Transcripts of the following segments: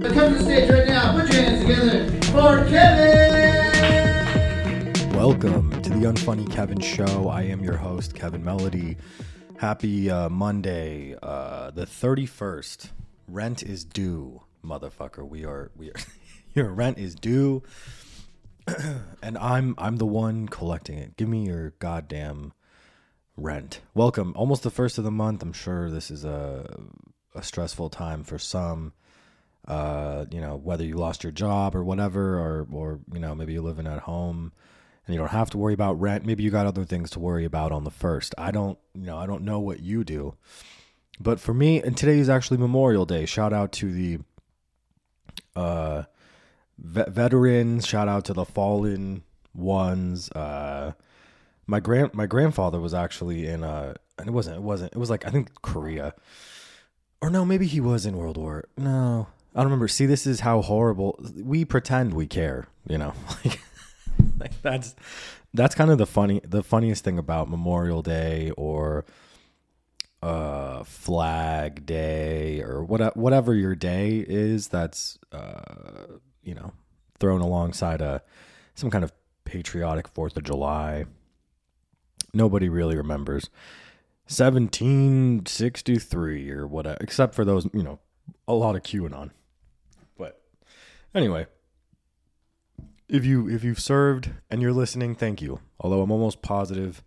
Come to the stage right now. Put your hands together for Kevin. Welcome to the Unfunny Kevin Show. I am your host, Kevin Melody. Happy uh, Monday, uh, the thirty first. Rent is due, motherfucker. We are we are. your rent is due, and I'm I'm the one collecting it. Give me your goddamn rent. Welcome, almost the first of the month. I'm sure this is a a stressful time for some. Uh, you know, whether you lost your job or whatever, or or you know maybe you're living at home and you don't have to worry about rent. Maybe you got other things to worry about on the first. I don't, you know, I don't know what you do. But for me, and today is actually Memorial Day. Shout out to the uh ve- veterans, shout out to the fallen ones. Uh my grand my grandfather was actually in uh and it wasn't it wasn't it was like I think Korea. Or no, maybe he was in World War. No. I don't remember. See, this is how horrible we pretend we care, you know. Like like that's that's kind of the funny the funniest thing about Memorial Day or uh flag day or what whatever your day is that's uh you know thrown alongside a some kind of patriotic 4th of July nobody really remembers 1763 or whatever except for those you know a lot of QAnon anyway if you if you've served and you're listening, thank you. Although I'm almost positive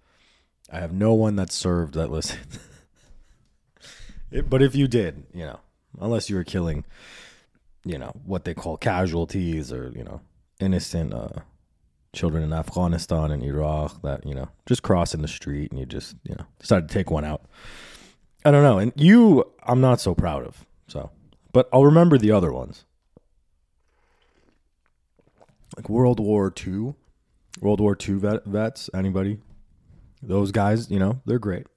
I have no one that served that listened. it, but if you did, you know, unless you were killing, you know, what they call casualties or you know, innocent uh, children in Afghanistan and Iraq that you know just crossing the street and you just you know decided to take one out. I don't know, and you, I'm not so proud of. So, but I'll remember the other ones like World War II, World War II vet, vets. Anybody? Those guys, you know, they're great.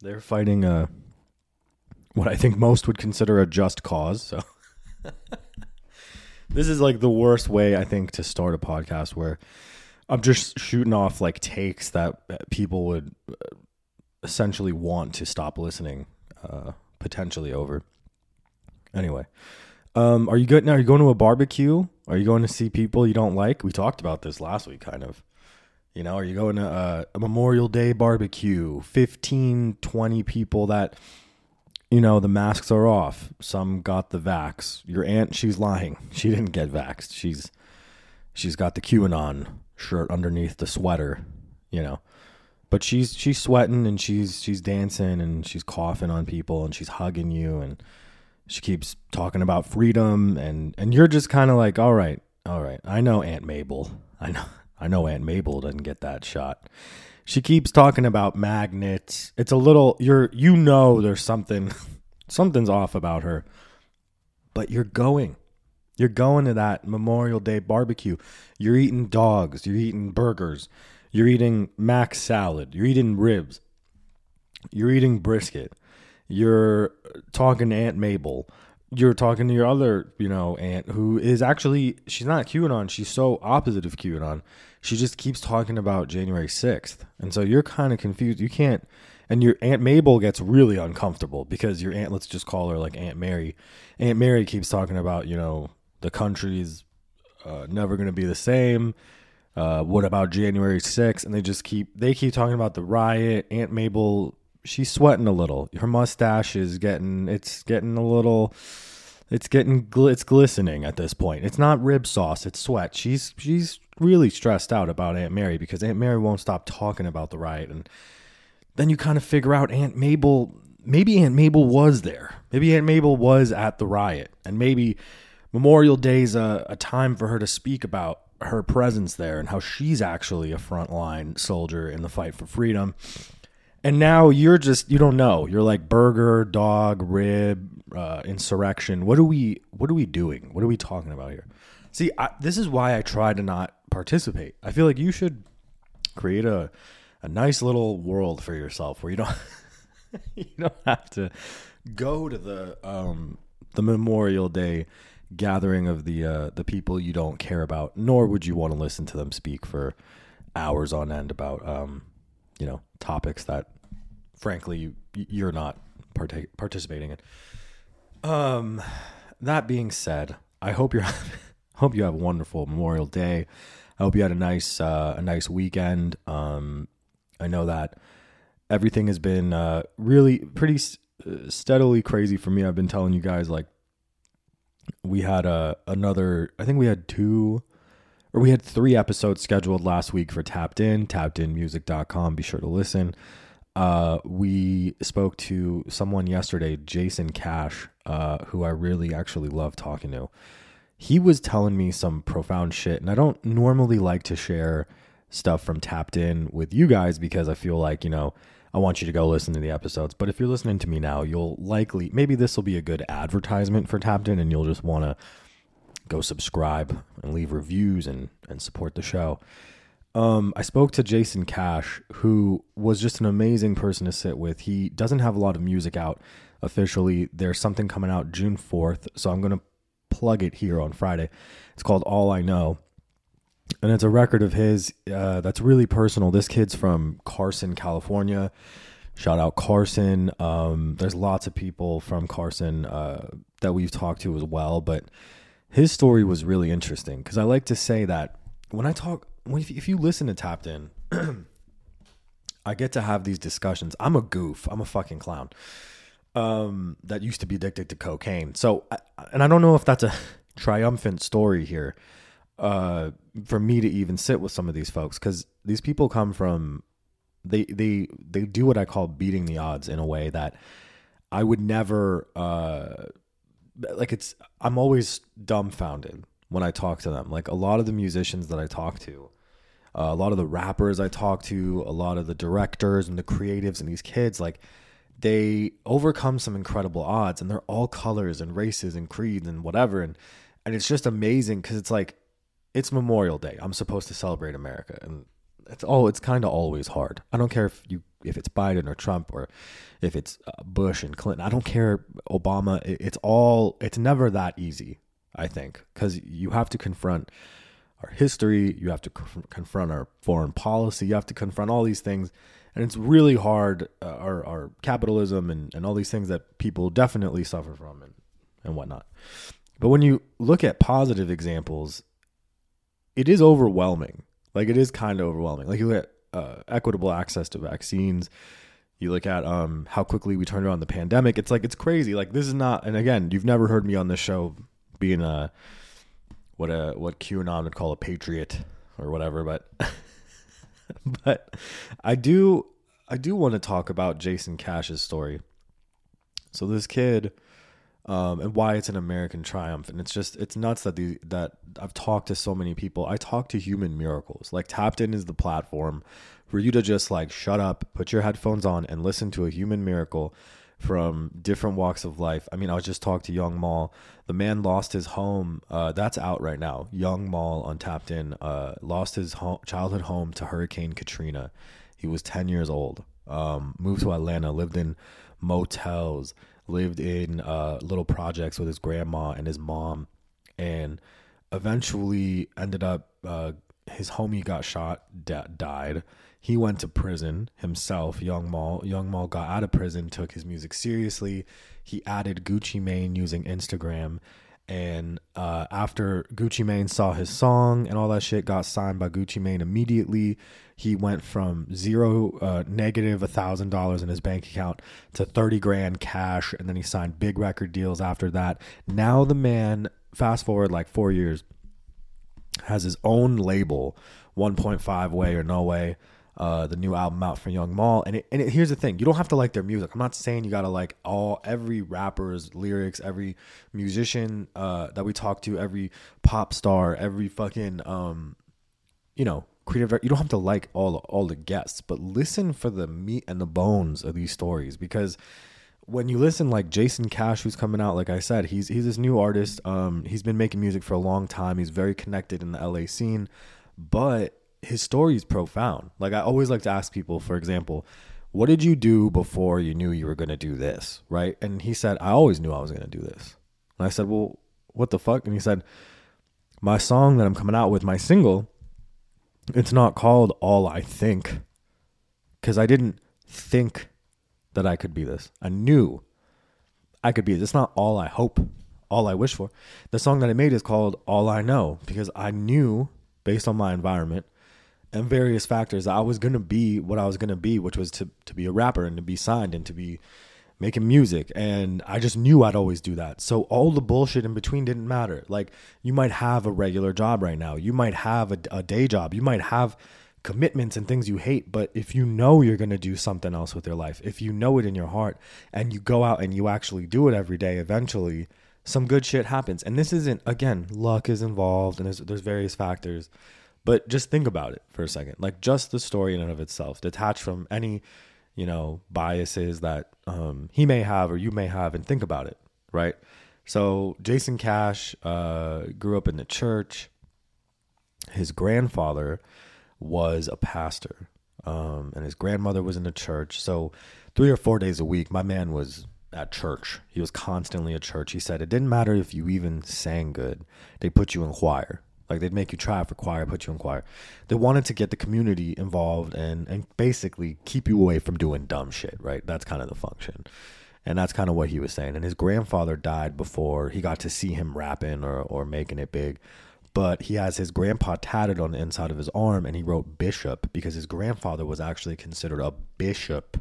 They're fighting a what I think most would consider a just cause. So this is like the worst way I think to start a podcast where I'm just shooting off like takes that people would uh, essentially want to stop listening uh, potentially over. Anyway, um, are you good now? Are you going to a barbecue? Are you going to see people you don't like? We talked about this last week, kind of. You know, are you going to a, a Memorial Day barbecue? 15, 20 people that, you know, the masks are off. Some got the vax. Your aunt, she's lying. She didn't get vaxxed. She's she's got the QAnon shirt underneath the sweater, you know. But she's she's sweating and she's she's dancing and she's coughing on people and she's hugging you and she keeps talking about freedom and and you're just kind of like all right all right i know aunt mabel. I know i know aunt mabel doesn't get that shot. She keeps talking about magnets. It's a little you're you know there's something something's off about her. But you're going. You're going to that memorial day barbecue. You're eating dogs. You're eating burgers. You're eating mac salad. You're eating ribs. You're eating brisket you're talking to Aunt Mabel. You're talking to your other, you know, aunt who is actually she's not QAnon. She's so opposite of QAnon. She just keeps talking about January sixth, and so you're kind of confused. You can't, and your Aunt Mabel gets really uncomfortable because your aunt, let's just call her like Aunt Mary. Aunt Mary keeps talking about, you know, the country's uh, never going to be the same. Uh, what about January 6th? And they just keep they keep talking about the riot. Aunt Mabel she's sweating a little. Her mustache is getting it's getting a little it's getting it's glistening at this point. It's not rib sauce, it's sweat. She's she's really stressed out about Aunt Mary because Aunt Mary won't stop talking about the riot and then you kind of figure out Aunt Mabel maybe Aunt Mabel was there. Maybe Aunt Mabel was at the riot and maybe Memorial Day's a, a time for her to speak about her presence there and how she's actually a frontline soldier in the fight for freedom and now you're just you don't know. You're like burger dog rib uh, insurrection. What are we what are we doing? What are we talking about here? See I, this is why i try to not participate. I feel like you should create a a nice little world for yourself where you don't you don't have to go to the um the memorial day gathering of the uh the people you don't care about nor would you want to listen to them speak for hours on end about um you know topics that frankly you're not partake, participating in. Um. that being said, I hope you're hope you have a wonderful Memorial Day. I hope you had a nice uh, a nice weekend. Um, I know that everything has been uh, really pretty uh, steadily crazy for me. I've been telling you guys like we had a another. I think we had two or we had three episodes scheduled last week for Tapped In, tapped in tappedinmusic.com. Be sure to listen. Uh, we spoke to someone yesterday, Jason Cash, uh, who I really actually love talking to. He was telling me some profound shit, and I don't normally like to share stuff from Tapped In with you guys because I feel like, you know, I want you to go listen to the episodes. But if you're listening to me now, you'll likely, maybe this will be a good advertisement for Tapped In, and you'll just want to go subscribe and leave reviews and, and support the show. Um, I spoke to Jason Cash, who was just an amazing person to sit with. He doesn't have a lot of music out officially. There's something coming out June 4th, so I'm going to plug it here on Friday. It's called All I Know. And it's a record of his uh, that's really personal. This kid's from Carson, California. Shout out Carson. Um, there's lots of people from Carson uh, that we've talked to as well, but his story was really interesting because I like to say that when I talk, if you listen to Tapped In, I get to have these discussions. I'm a goof. I'm a fucking clown. Um, that used to be addicted to cocaine. So, and I don't know if that's a triumphant story here, uh, for me to even sit with some of these folks because these people come from, they they they do what I call beating the odds in a way that I would never, uh, like it's I'm always dumbfounded when I talk to them. Like a lot of the musicians that I talk to, uh, a lot of the rappers I talk to, a lot of the directors and the creatives and these kids, like they overcome some incredible odds, and they're all colors and races and creeds and whatever, and and it's just amazing because it's like it's Memorial Day. I'm supposed to celebrate America, and it's all it's kind of always hard. I don't care if you if it's Biden or Trump or if it's uh, Bush and Clinton. I don't care Obama. It's all it's never that easy. I think because you have to confront our history, you have to confront our foreign policy, you have to confront all these things, and it's really hard. Uh, our our capitalism and and all these things that people definitely suffer from and and whatnot. But when you look at positive examples, it is overwhelming. Like it is kind of overwhelming. Like you look at uh, equitable access to vaccines. You look at um, how quickly we turned around the pandemic. It's like it's crazy. Like this is not. And again, you've never heard me on this show being a what a what QAnon would call a patriot or whatever. But but I do I do want to talk about Jason Cash's story. So this kid um, and why it's an American triumph. And it's just it's nuts that the that I've talked to so many people. I talk to human miracles. Like Tapped In is the platform for you to just like shut up, put your headphones on, and listen to a human miracle from different walks of life. I mean, I was just talking to Yung Mal. The man lost his home. Uh, that's out right now. Yung Mal on Tapped In uh, lost his childhood home to Hurricane Katrina. He was 10 years old. Um, moved to Atlanta, lived in motels, lived in uh, little projects with his grandma and his mom, and eventually ended up uh, his homie got shot, died. He went to prison himself. Yung Mal, Yung Mal got out of prison, took his music seriously. He added Gucci Mane using Instagram, and uh, after Gucci Mane saw his song and all that shit, got signed by Gucci Mane immediately. He went from zero, uh, negative a thousand dollars in his bank account to thirty grand cash, and then he signed big record deals after that. Now the man, fast forward like four years, has his own label, 1.5 way or no way uh, the new album out for Yung Mal. And it, and it, here's the thing: you don't have to like their music. I'm not saying you gotta like all every rapper's lyrics, every musician uh, that we talk to, every pop star, every fucking um, you know creative. You don't have to like all all the guests, but listen for the meat and the bones of these stories because when you listen like Jason Cash who's coming out like I said he's he's this new artist um he's been making music for a long time he's very connected in the LA scene but his story is profound. Like I always like to ask people, for example, what did you do before you knew you were going to do this, right? And he said, I always knew I was going to do this. And I said, well, what the fuck? And he said, my song that I'm coming out with, my single, it's not called All I Think because I didn't think that I could be this. I knew I could be this. It's not all I hope All I Wish For. The song that I made is called All I Know because I knew based on my environment and various factors I was gonna be what I was gonna be, which was to to be a rapper and to be signed and to be making music and I just knew I'd always do that. So all the bullshit in between didn't matter. Like you might have a regular job right now. You might have a, a day job. You might have commitments and things you hate, but if you know you're going to do something else with your life, if you know it in your heart and you go out and you actually do it every day eventually, some good shit happens. And this isn't again, luck is involved and there's there's various factors. But just think about it for a second. Like just the story in and of itself, detached from any you know, biases that um, he may have or you may have, and think about it, right? So Jason Cash uh, grew up in the church. His grandfather was a pastor, um, and his grandmother was in the church. So three or four days a week, my man was at church. He was constantly at church. He said it didn't matter if you even sang good; they put you in choir. Like they'd make you try for choir, put you in choir. They wanted to get the community involved and and basically keep you away from doing dumb shit, right? That's kind of the function. And that's kind of what he was saying. And his grandfather died before he got to see him rapping or or making it big. But he has his grandpa tatted on the inside of his arm and he wrote bishop because his grandfather was actually considered a bishop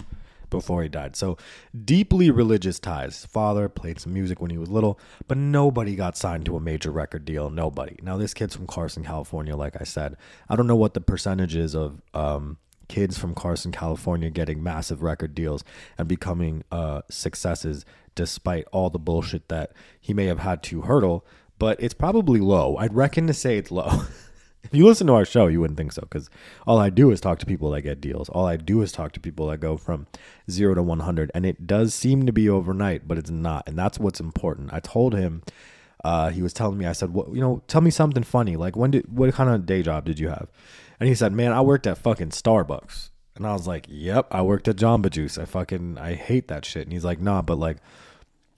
before he died. So deeply religious ties. His Father played some music when he was little, but nobody got signed to a major record deal. Nobody. Now this kid's from Carson, California. Like I said, I don't know what the percentage is of um, kids from Carson, California, getting massive record deals and becoming uh, successes, despite all the bullshit that he may have had to hurdle. But it's probably low. I'd reckon to say it's low. If you listen to our show, you wouldn't think so because all I do is talk to people that get deals. All I do is talk to people that go from zero to 100. And it does seem to be overnight, but it's not. And that's what's important. I told him, uh, he was telling me, I said, well, you know, tell me something funny. Like, when did, what kind of day job did you have? And he said, man, I worked at fucking Starbucks. And I was like, yep, I worked at Jamba Juice. I fucking, I hate that shit. And he's like, nah, but like,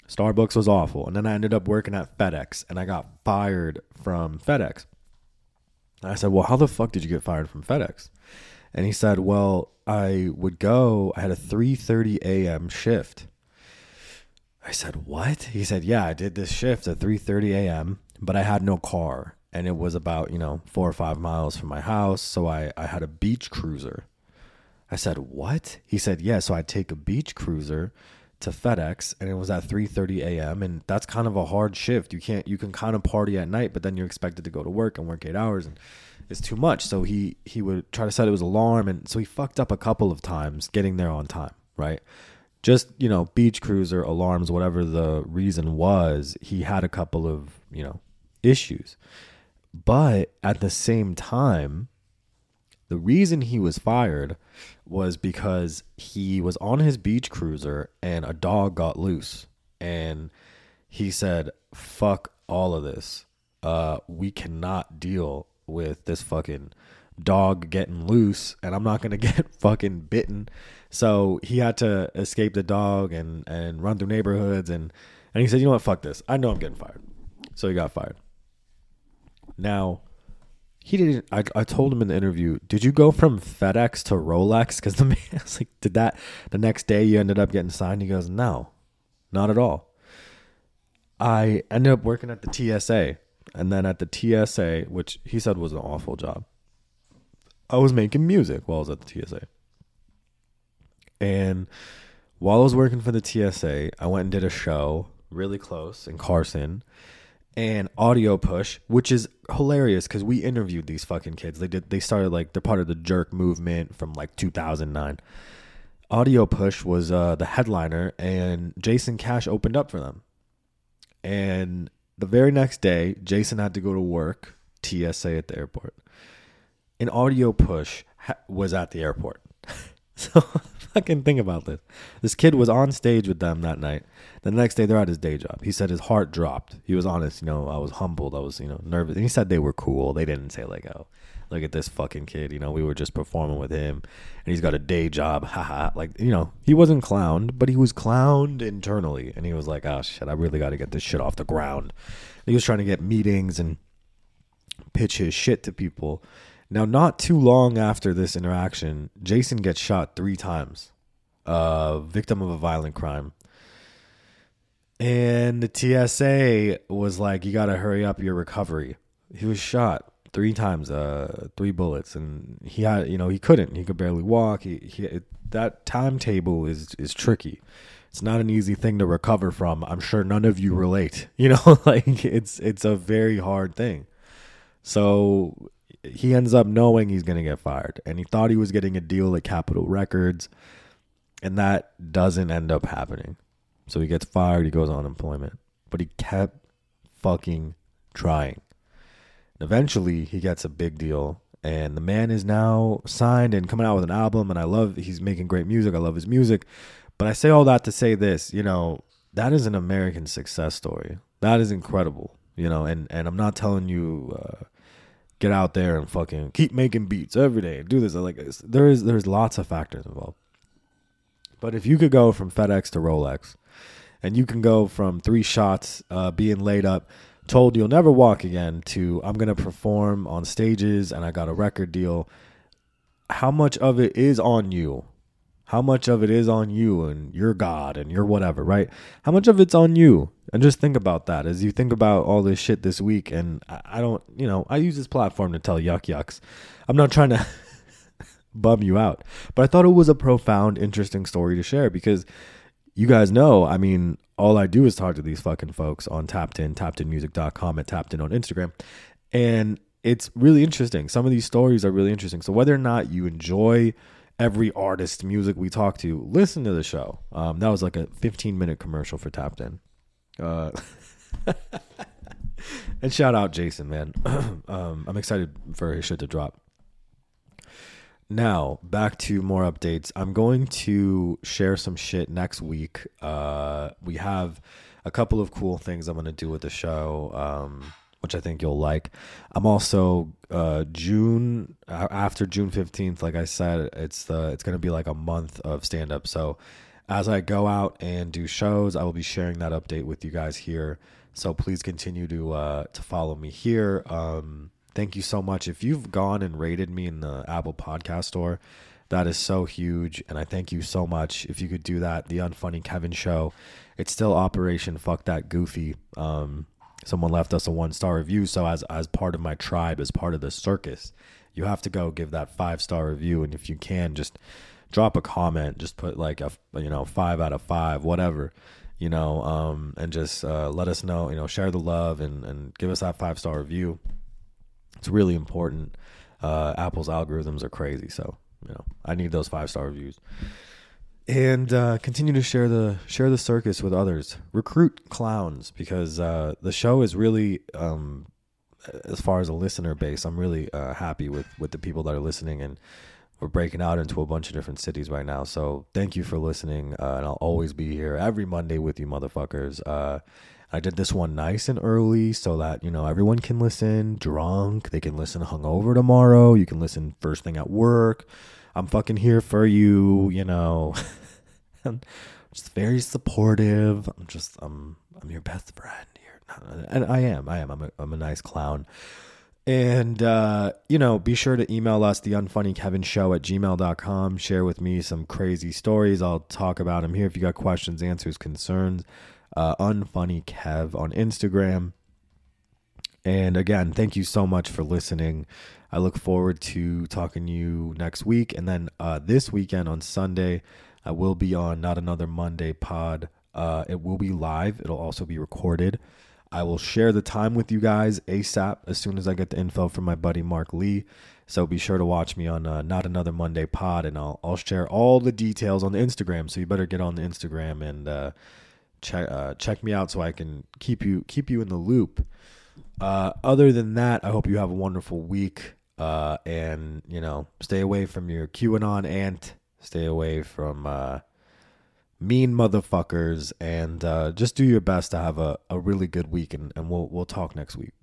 Starbucks was awful. And then I ended up working at FedEx and I got fired from FedEx. I said, Well, how the fuck did you get fired from FedEx? And he said, Well, I would go, I had a 3:30 a.m. shift. I said, "What?" He said, "Yeah, I did this shift at 3:30 a.m., but I had no car, and it was about, you know, 4 or 5 miles from my house, so I I had a beach cruiser." I said, "What?" He said, "Yeah, so I'd take a beach cruiser to FedEx and it was at 3:30 a.m. and that's kind of a hard shift. You can't you can kind of party at night, but then you're expected to go to work and work 8 hours and it's too much. So he he would try to set his alarm and so he fucked up a couple of times getting there on time, right? Just, you know, beach cruiser alarms whatever the reason was, he had a couple of, you know, issues. But at the same time, the reason he was fired was because he was on his beach cruiser and a dog got loose. And he said, fuck all of this. Uh, we cannot deal with this fucking dog getting loose and I'm not going to get fucking bitten. So he had to escape the dog and, and run through neighborhoods. And, and he said, you know what? Fuck this. I know I'm getting fired. So he got fired. Now, he didn't. I, I told him in the interview, did you go from FedEx to Rolex? Because the man was like, did that the next day you ended up getting signed? He goes, no, not at all. I ended up working at the TSA. And then at the TSA, which he said was an awful job, I was making music while I was at the TSA. And while I was working for the TSA, I went and did a show really close in Carson and audio push which is hilarious because we interviewed these fucking kids. They did they started like they're part of the jerk movement from like 2009 audio push was uh, the headliner and jason cash opened up for them. And the very next day jason had to go to work tsa at the airport. And audio push ha- was at the airport. So fucking think about this this kid was on stage with them that night the next day, they're at his day job. He said his heart dropped. He was honest. You know, I was humbled. I was, you know, nervous. And he said they were cool. They didn't say like, oh, look at this fucking kid. You know, we were just performing with him, and he's got a day job. Haha. like, you know, he wasn't clowned, but he was clowned internally, and he was like, oh shit, I really got to get this shit off the ground. And he was trying to get meetings and pitch his shit to people. Now, not too long after this interaction, Jason gets shot three times. Uh, victim of a violent crime And the TSA was like, "You got to hurry up your recovery." He was shot three times, uh, three bullets, and he had, you know, he couldn't. He could barely walk. He, he that timetable is is tricky. It's not an easy thing to recover from. I'm sure none of you relate. You know, like it's it's a very hard thing. So he ends up knowing he's going to get fired, and he thought he was getting a deal at Capitol Records, and that doesn't end up happening. So he gets fired. He goes on unemployment, but he kept fucking trying. And eventually, he gets a big deal and the man is now signed and coming out with an album and I love he's making great music. I love his music. But I say all that to say this, you know, that is an American success story. That is incredible, you know, and and I'm not telling you uh, get out there and fucking keep making beats every day and do this like there is there's lots of factors involved. But if you could go from FedEx to Rolex and you can go from three shots uh, being laid up told you'll never walk again to I'm to perform on stages and I got a record deal. How much of it is on you? How much of it is on you and your God and your whatever, right? How much of it's on you? And just think about that as you think about all this shit this week. And I don't, you know, I use this platform to tell yuck yucks. I'm not trying to bum you out, but I thought it was a profound, interesting story to share because you guys know, I mean, all I do is talk to these fucking folks on Tapped In, tappedinmusic.com, at Tapped In on Instagram. And it's really interesting. Some of these stories are really interesting. So whether or not you enjoy every artist music we talk to, listen to the show. Um, that was like a 15 minute commercial for Tapped In. Uh, and shout out Jason, man. um, I'm excited for his shit to drop. Now, back to more updates. I'm going to share some shit next week. Uh, we have a couple of cool things I'm going to do with the show, um, which I think you'll like. I'm also uh, June after June 15th. Like I said, it's the it's to be like a month of stand up. So as I go out and do shows, I will be sharing that update with you guys here. So please continue to uh, to follow me here. Um, Thank you so much. If you've gone and rated me in the Apple Podcast Store, that is so huge. And I thank you so much. If you could do that, the Unfunny Kevin Show, it's still Operation Fuck That Goofy. Um, someone left us a one star review. So as as part of my tribe, as part of the circus, you have to go give that five star review. And if you can, just drop a comment. Just put like a you know five out of five, whatever you know, um, and just uh, let us know, you know, share the love and, and give us that five star review. It's really important. Uh, Apple's algorithms are crazy, so you know I need those five star reviews. And uh, continue to share the share the circus with others. Recruit clowns because uh, the show is really, um, as far as a listener base, I'm really uh, happy with with the people that are listening, and we're breaking out into a bunch of different cities right now. So thank you for listening, uh, and I'll always be here every Monday with you, motherfuckers. Uh, I did this one nice and early so that, you know, everyone can listen drunk. They can listen hungover tomorrow. You can listen first thing at work. I'm fucking here for you, you know. I'm just very supportive. I'm just I'm I'm your best friend here. And I am. I am. I'm a I'm a nice clown. And, uh, you know, be sure to email us, the unfunny Kevin show at gmail.com. Share with me some crazy stories. I'll talk about them here if you got questions, answers, concerns uh, unfunny Kev on Instagram. And again, thank you so much for listening. I look forward to talking to you next week. And then uh, this weekend on Sunday, I will be on Not Another Monday pod. Uh, it will be live, it'll also be recorded. I will share the time with you guys ASAP as soon as I get the info from my buddy Mark Lee. So be sure to watch me on uh, Not Another Monday pod, and I'll, I'll share all the details on the Instagram. So you better get on the Instagram and uh, check uh, check me out so I can keep you keep you in the loop. Uh, other than that, I hope you have a wonderful week. Uh, and you know, stay away from your QAnon aunt. Stay away from uh, mean motherfuckers, and uh, just do your best to have a, a really good week. And, and we'll we'll talk next week.